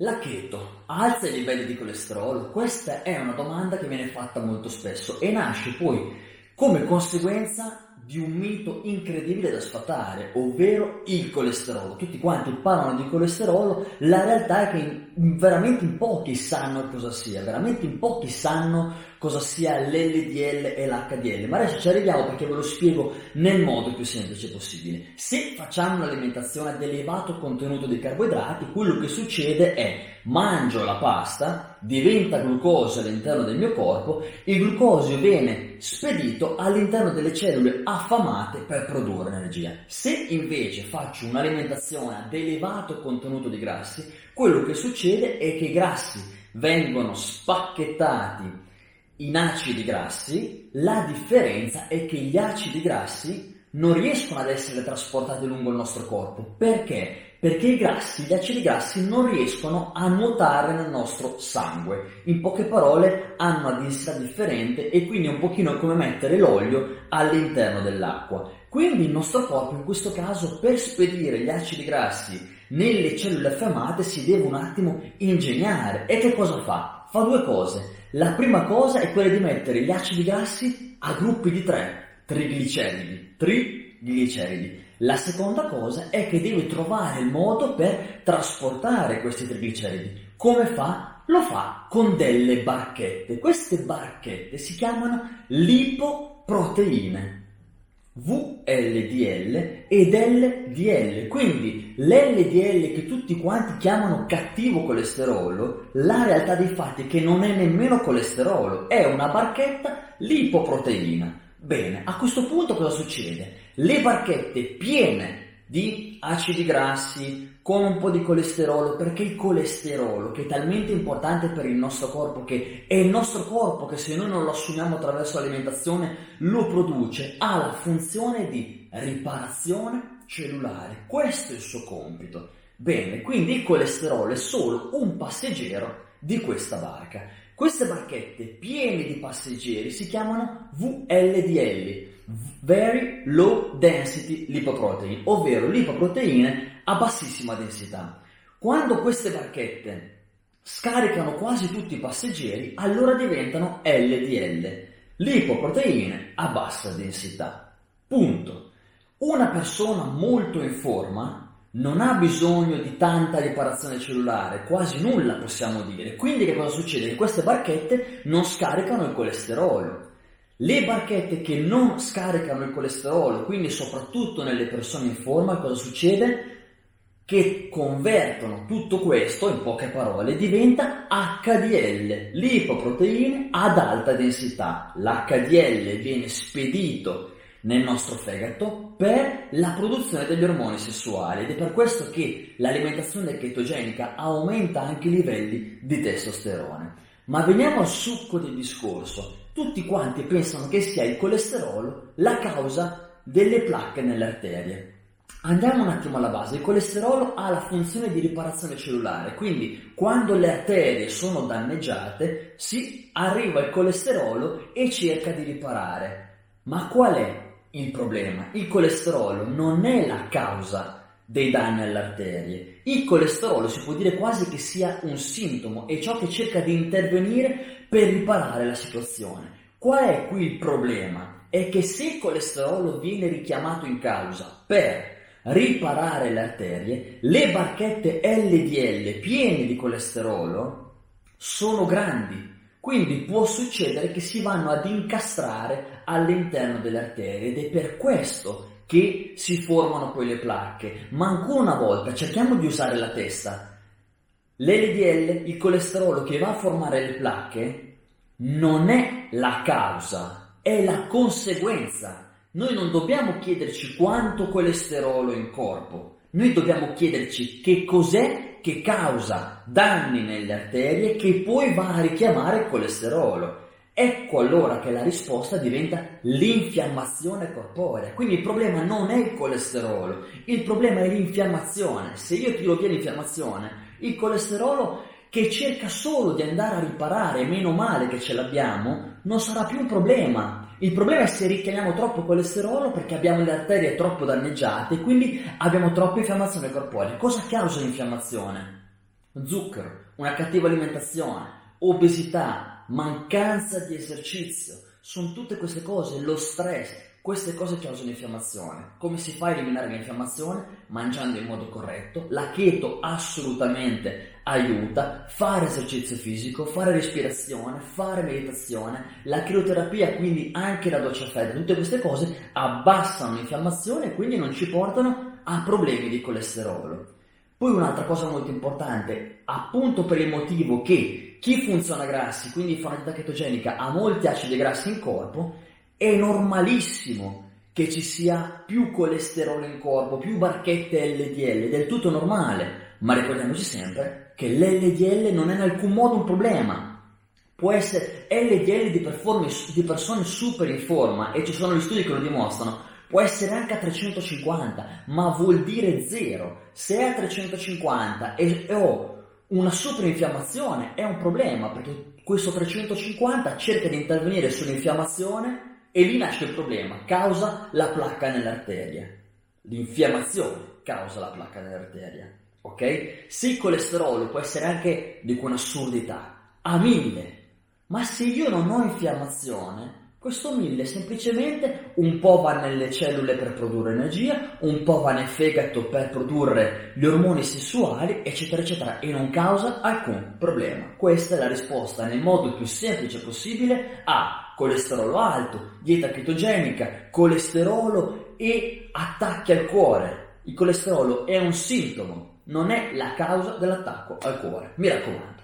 La cheto alza i livelli di colesterolo? Questa è una domanda che viene fatta molto spesso e nasce poi come conseguenza di un mito incredibile da sfatare, ovvero il colesterolo. Tutti quanti parlano di colesterolo, la realtà è che veramente in pochi sanno cosa sia, veramente in pochi sanno cosa sia l'LDL e l'HDL, ma adesso ci arriviamo perché ve lo spiego nel modo più semplice possibile. Se facciamo un'alimentazione ad elevato contenuto di carboidrati, quello che succede è mangio la pasta, diventa glucosio all'interno del mio corpo, il glucosio viene spedito all'interno delle cellule affamate per produrre energia. Se invece faccio un'alimentazione ad elevato contenuto di grassi, quello che succede è che i grassi vengono spacchettati in acidi grassi, la differenza è che gli acidi grassi non riescono ad essere trasportati lungo il nostro corpo. Perché? Perché i grassi, gli acidi grassi non riescono a nuotare nel nostro sangue. In poche parole hanno una densità differente e quindi è un pochino come mettere l'olio all'interno dell'acqua. Quindi il nostro corpo in questo caso per spedire gli acidi grassi nelle cellule affamate si deve un attimo ingegnare. E che cosa fa? Fa due cose. La prima cosa è quella di mettere gli acidi grassi a gruppi di tre trigliceridi, trigliceridi. La seconda cosa è che deve trovare il modo per trasportare questi trigliceridi. Come fa? Lo fa con delle barchette. Queste barchette si chiamano lipoproteine. VLDL ed LDL. Quindi l'LDL che tutti quanti chiamano cattivo colesterolo, la realtà dei fatti è che non è nemmeno colesterolo, è una barchetta lipoproteina. Bene, a questo punto cosa succede? Le barchette piene di acidi grassi con un po' di colesterolo, perché il colesterolo, che è talmente importante per il nostro corpo, che è il nostro corpo che se noi non lo assumiamo attraverso l'alimentazione lo produce, ha la funzione di riparazione cellulare. Questo è il suo compito. Bene, quindi il colesterolo è solo un passeggero di questa barca. Queste barchette piene di passeggeri si chiamano VLDL, Very Low Density Lipoprotein, ovvero lipoproteine a bassissima densità. Quando queste barchette scaricano quasi tutti i passeggeri, allora diventano LDL, lipoproteine a bassa densità. Punto. Una persona molto in forma non ha bisogno di tanta riparazione cellulare, quasi nulla possiamo dire. Quindi che cosa succede? Che queste barchette non scaricano il colesterolo. Le barchette che non scaricano il colesterolo, quindi soprattutto nelle persone in forma, cosa succede? Che convertono tutto questo, in poche parole, diventa HDL, lipoproteine ad alta densità. L'HDL viene spedito nel nostro fegato per la produzione degli ormoni sessuali ed è per questo che l'alimentazione chetogenica aumenta anche i livelli di testosterone. Ma veniamo al succo del discorso. Tutti quanti pensano che sia il colesterolo la causa delle placche nelle arterie. Andiamo un attimo alla base, il colesterolo ha la funzione di riparazione cellulare, quindi quando le arterie sono danneggiate si arriva il colesterolo e cerca di riparare. Ma qual è il problema. Il colesterolo non è la causa dei danni alle arterie. Il colesterolo si può dire quasi che sia un sintomo, è ciò che cerca di intervenire per riparare la situazione. Qual è qui il problema? È che se il colesterolo viene richiamato in causa per riparare le arterie, le barchette LDL piene di colesterolo sono grandi, quindi può succedere che si vanno ad incastrare all'interno delle arterie ed è per questo che si formano poi le placche. Ma ancora una volta cerchiamo di usare la testa. L'LDL, il colesterolo che va a formare le placche, non è la causa, è la conseguenza. Noi non dobbiamo chiederci quanto colesterolo in corpo, noi dobbiamo chiederci che cos'è che causa danni nelle arterie che poi va a richiamare colesterolo. Ecco allora che la risposta diventa l'infiammazione corporea. Quindi il problema non è il colesterolo, il problema è l'infiammazione. Se io tiro via l'infiammazione, il colesterolo che cerca solo di andare a riparare, meno male che ce l'abbiamo, non sarà più un problema. Il problema è se richiamiamo troppo colesterolo perché abbiamo le arterie troppo danneggiate e quindi abbiamo troppa infiammazione corporea. Cosa causa l'infiammazione? zucchero, una cattiva alimentazione, obesità, mancanza di esercizio, sono tutte queste cose, lo stress, queste cose causano infiammazione. Come si fa a eliminare l'infiammazione? Mangiando in modo corretto. La keto assolutamente aiuta. Fare esercizio fisico, fare respirazione, fare meditazione. La crioterapia, quindi anche la doccia fredda, tutte queste cose abbassano l'infiammazione e quindi non ci portano a problemi di colesterolo. Poi un'altra cosa molto importante, appunto per il motivo che chi funziona grassi, quindi fa una dieta chetogenica, ha molti acidi grassi in corpo, è normalissimo che ci sia più colesterolo in corpo, più barchette LDL, del tutto normale, ma ricordiamoci sempre che l'LDL non è in alcun modo un problema. Può essere LDL di, di persone super in forma, e ci sono gli studi che lo dimostrano, può essere anche a 350, ma vuol dire zero. Se è a 350 e, ho una superinfiammazione è un problema, perché questo 350 cerca di intervenire sull'infiammazione e lì nasce il problema, causa la placca nell'arteria. L'infiammazione causa la placca nell'arteria. Ok? Se il colesterolo può essere anche, dico un'assurdità, a mille, ma se io non ho infiammazione, questo mille semplicemente un po' va nelle cellule per produrre energia, un po' va nel fegato per produrre gli ormoni sessuali, eccetera, eccetera, e non causa alcun problema. Questa è la risposta nel modo più semplice possibile a colesterolo alto, dieta chetogenica, colesterolo e attacchi al cuore. Il colesterolo è un sintomo, non è la causa dell'attacco al cuore. Mi raccomando.